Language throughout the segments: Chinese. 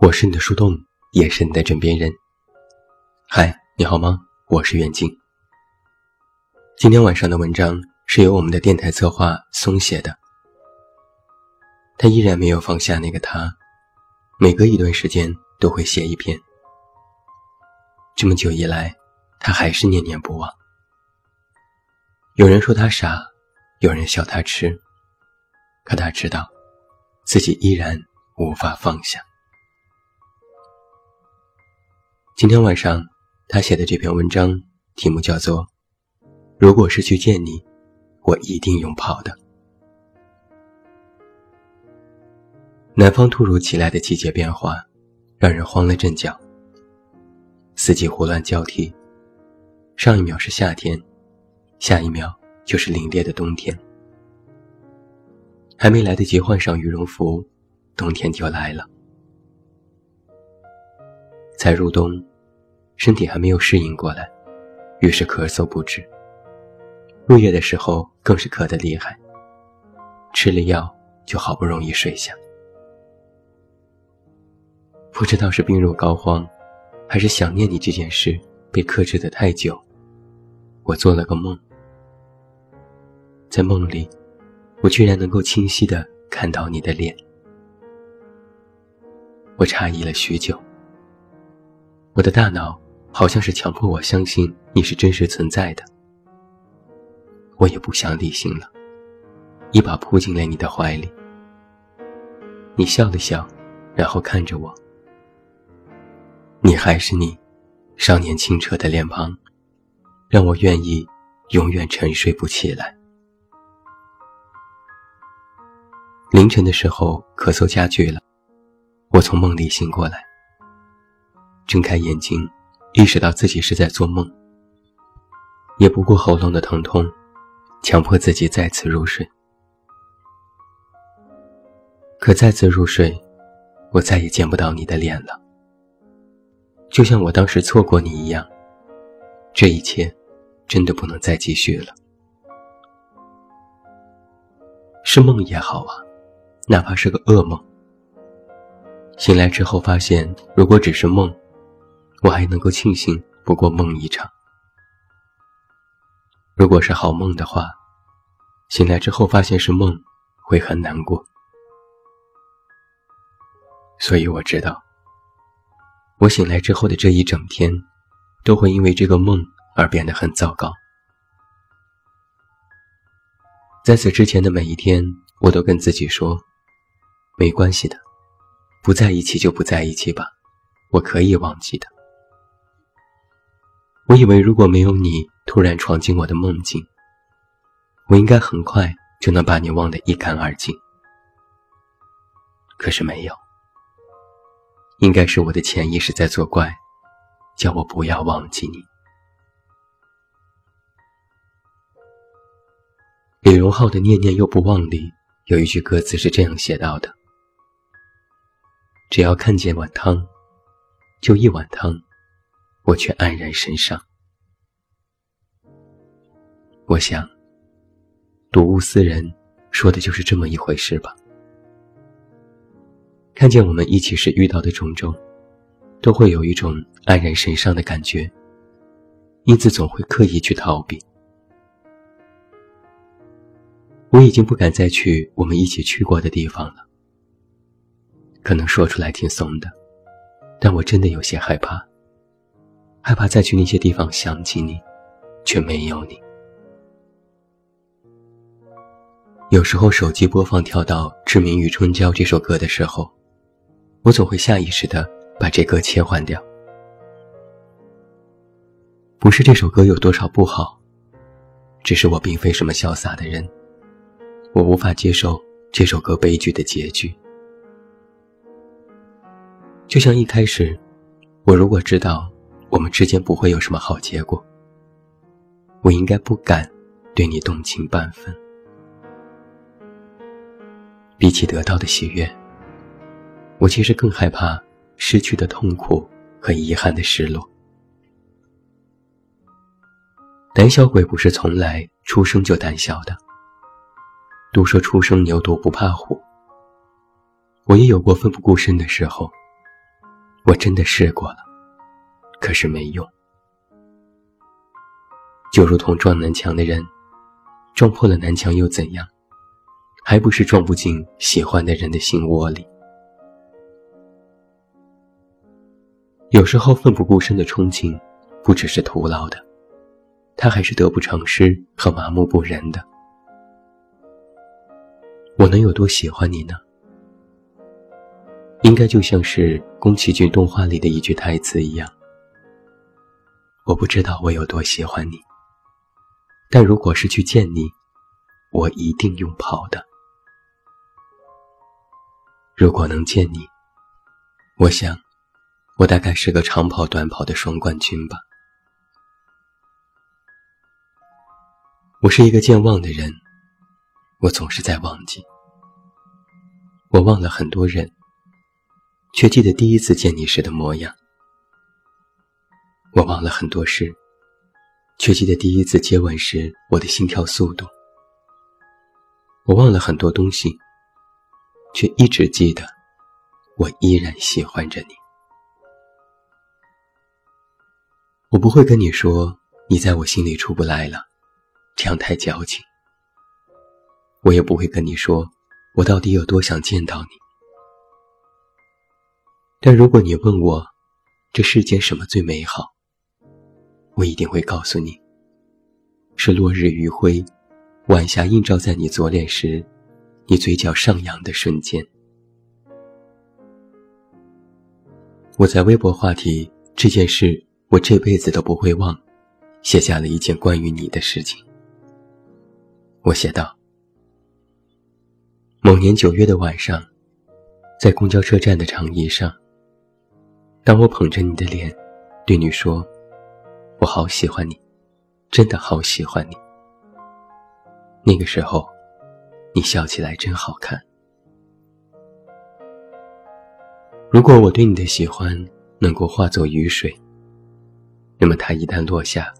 我是你的树洞，也是你的枕边人。嗨，你好吗？我是袁静。今天晚上的文章是由我们的电台策划松写的。他依然没有放下那个他，每隔一段时间都会写一篇。这么久以来，他还是念念不忘。有人说他傻，有人笑他痴，可他知道，自己依然无法放下。今天晚上，他写的这篇文章题目叫做《如果是去见你，我一定用跑的》。南方突如其来的季节变化，让人慌了阵脚。四季胡乱交替，上一秒是夏天，下一秒就是凛冽的冬天。还没来得及换上羽绒服，冬天就来了。才入冬。身体还没有适应过来，于是咳嗽不止。入夜的时候更是咳得厉害。吃了药，就好不容易睡下。不知道是病入膏肓，还是想念你这件事被克制的太久，我做了个梦。在梦里，我居然能够清晰的看到你的脸。我诧异了许久。我的大脑。好像是强迫我相信你是真实存在的，我也不想理性了，一把扑进了你的怀里。你笑了笑，然后看着我。你还是你，少年清澈的脸庞，让我愿意永远沉睡不起来。凌晨的时候，咳嗽加剧了，我从梦里醒过来，睁开眼睛。意识到自己是在做梦，也不顾喉咙的疼痛，强迫自己再次入睡。可再次入睡，我再也见不到你的脸了。就像我当时错过你一样，这一切真的不能再继续了。是梦也好啊，哪怕是个噩梦。醒来之后发现，如果只是梦。我还能够庆幸不过梦一场。如果是好梦的话，醒来之后发现是梦，会很难过。所以我知道，我醒来之后的这一整天，都会因为这个梦而变得很糟糕。在此之前的每一天，我都跟自己说：“没关系的，不在一起就不在一起吧，我可以忘记的。”我以为如果没有你突然闯进我的梦境，我应该很快就能把你忘得一干二净。可是没有，应该是我的潜意识在作怪，叫我不要忘记你。李荣浩的《念念又不忘》里有一句歌词是这样写到的：“只要看见碗汤，就一碗汤。”我却黯然神伤。我想，睹物思人，说的就是这么一回事吧。看见我们一起时遇到的种种，都会有一种黯然神伤的感觉，因此总会刻意去逃避。我已经不敢再去我们一起去过的地方了。可能说出来挺怂的，但我真的有些害怕。害怕再去那些地方想起你，却没有你。有时候手机播放跳到《志明与春娇》这首歌的时候，我总会下意识的把这歌切换掉。不是这首歌有多少不好，只是我并非什么潇洒的人，我无法接受这首歌悲剧的结局。就像一开始，我如果知道。我们之间不会有什么好结果，我应该不敢对你动情半分。比起得到的喜悦，我其实更害怕失去的痛苦和遗憾的失落。胆小鬼不是从来出生就胆小的。都说初生牛犊不怕虎，我也有过奋不顾身的时候。我真的试过了，可是没用。就如同撞南墙的人，撞破了南墙又怎样？还不是撞不进喜欢的人的心窝里。有时候奋不顾身的冲劲，不只是徒劳的，他还是得不偿失和麻木不仁的。我能有多喜欢你呢？应该就像是宫崎骏动画里的一句台词一样。我不知道我有多喜欢你，但如果是去见你，我一定用跑的。如果能见你，我想，我大概是个长跑短跑的双冠军吧。我是一个健忘的人，我总是在忘记。我忘了很多人，却记得第一次见你时的模样。我忘了很多事，却记得第一次接吻时我的心跳速度。我忘了很多东西。却一直记得，我依然喜欢着你。我不会跟你说你在我心里出不来了，这样太矫情。我也不会跟你说我到底有多想见到你。但如果你问我这世间什么最美好，我一定会告诉你，是落日余晖，晚霞映照在你左脸时。你嘴角上扬的瞬间，我在微博话题这件事，我这辈子都不会忘，写下了一件关于你的事情。我写道：某年九月的晚上，在公交车站的长椅上，当我捧着你的脸，对你说：“我好喜欢你，真的好喜欢你。”那个时候。你笑起来真好看。如果我对你的喜欢能够化作雨水，那么它一旦落下，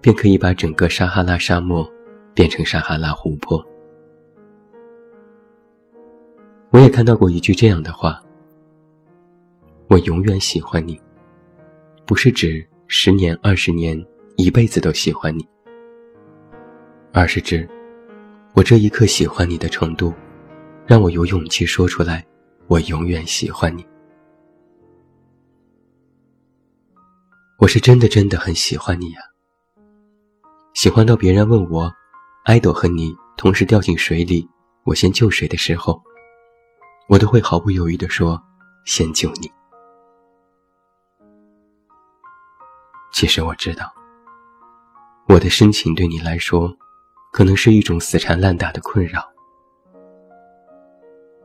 便可以把整个撒哈拉沙漠变成撒哈拉湖泊。我也看到过一句这样的话：“我永远喜欢你，不是指十年、二十年、一辈子都喜欢你，而是指……”我这一刻喜欢你的程度，让我有勇气说出来。我永远喜欢你。我是真的真的很喜欢你呀。喜欢到别人问我，爱豆和你同时掉进水里，我先救谁的时候，我都会毫不犹豫地说，先救你。其实我知道，我的深情对你来说。可能是一种死缠烂打的困扰，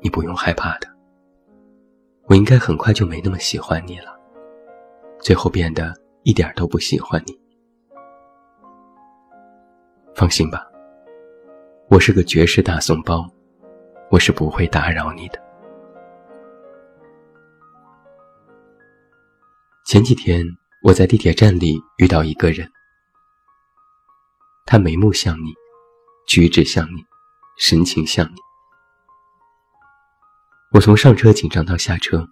你不用害怕的。我应该很快就没那么喜欢你了，最后变得一点都不喜欢你。放心吧，我是个绝世大怂包，我是不会打扰你的。前几天我在地铁站里遇到一个人，他眉目像你。举止像你，神情像你。我从上车紧张到下车，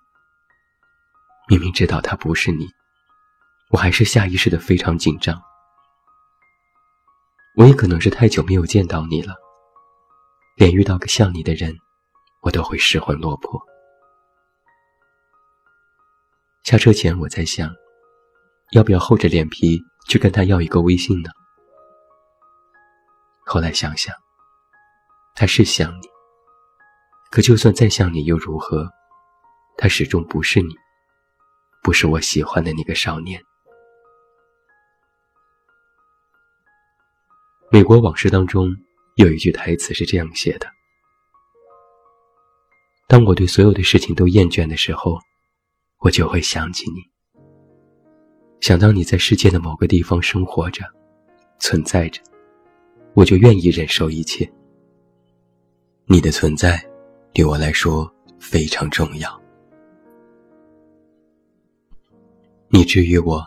明明知道他不是你，我还是下意识的非常紧张。我也可能是太久没有见到你了，连遇到个像你的人，我都会失魂落魄。下车前我在想，要不要厚着脸皮去跟他要一个微信呢？后来想想，他是想你，可就算再像你又如何？他始终不是你，不是我喜欢的那个少年。美国往事当中有一句台词是这样写的：“当我对所有的事情都厌倦的时候，我就会想起你。想到你在世界的某个地方生活着、存在着，我就愿意忍受一切。你的存在，对我来说非常重要。你治愈我，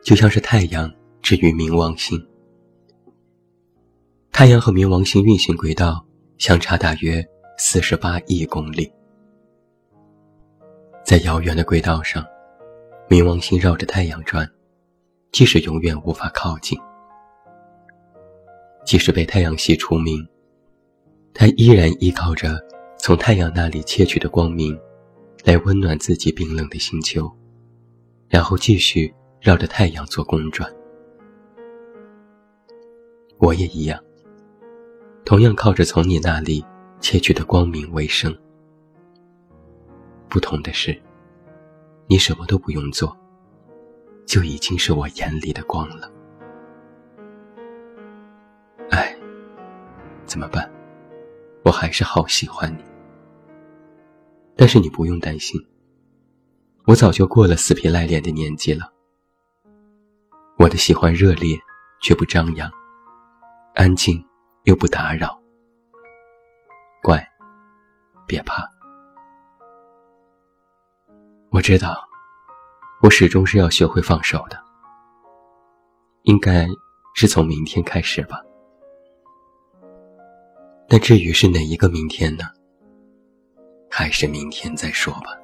就像是太阳治愈冥王星。太阳和冥王星运行轨道相差大约四十八亿公里，在遥远的轨道上。冥王星绕着太阳转，即使永远无法靠近，即使被太阳系除名，它依然依靠着从太阳那里窃取的光明，来温暖自己冰冷的星球，然后继续绕着太阳做公转。我也一样，同样靠着从你那里窃取的光明为生。不同的是。你什么都不用做，就已经是我眼里的光了。哎，怎么办？我还是好喜欢你。但是你不用担心，我早就过了死皮赖脸的年纪了。我的喜欢热烈，却不张扬；安静，又不打扰。乖，别怕。我知道，我始终是要学会放手的。应该是从明天开始吧。但至于是哪一个明天呢？还是明天再说吧。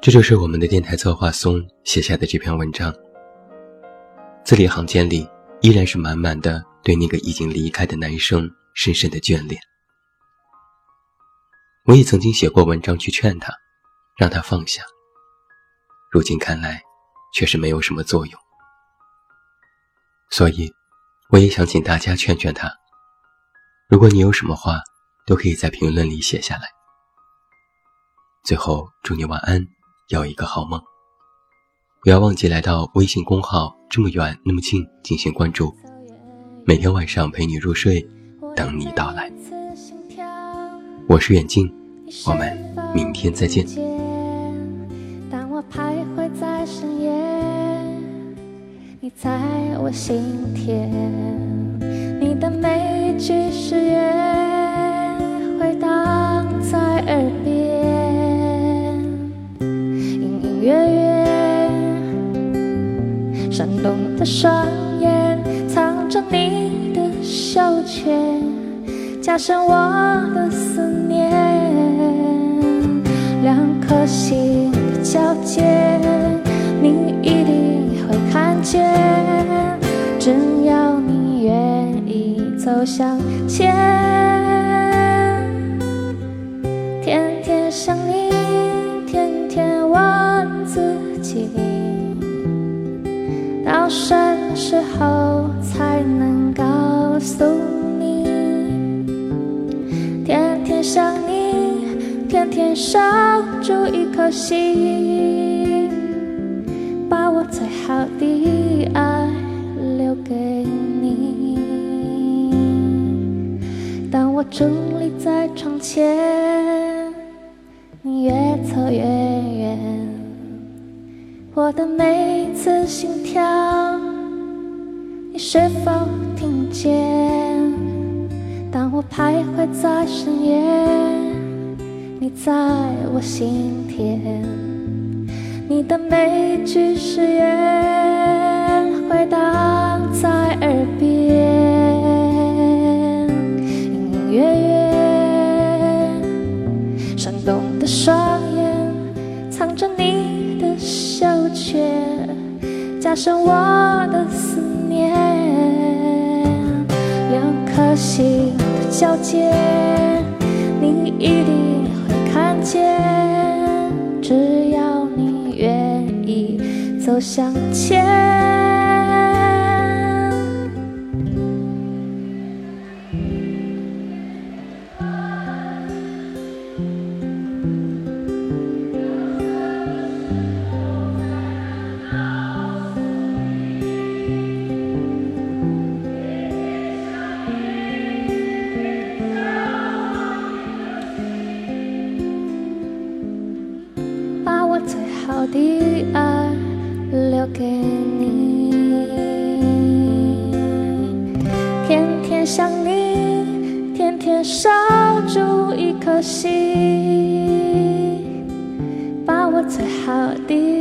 这就是我们的电台策划松写下的这篇文章。字里行间里依然是满满的对那个已经离开的男生。深深的眷恋。我也曾经写过文章去劝他，让他放下。如今看来，却是没有什么作用。所以，我也想请大家劝劝他。如果你有什么话，都可以在评论里写下来。最后，祝你晚安，有一个好梦。不要忘记来到微信公号“这么远那么近”进行关注，每天晚上陪你入睡。等你到来，我是远近，我们明天再见。当我徘徊在深夜，你在我心田，你的每一句誓言回荡在耳边，隐隐约约，闪动的双加深我的思念，两颗心的交界，你一定会看见。只要你愿意走向前，天天想你，天天问自己，到什么时候才能告诉？守住一颗心，把我最好的爱留给你。当我伫立在窗前，你越走越远，我的每一次心跳，你是否听见？当我徘徊在深夜，在我心田，你的每一句誓言回荡在耳边，隐隐约约，闪动的双眼藏着你的羞怯，加深我的思念，两颗心的。交界，你一定只要你愿意走向前。最好的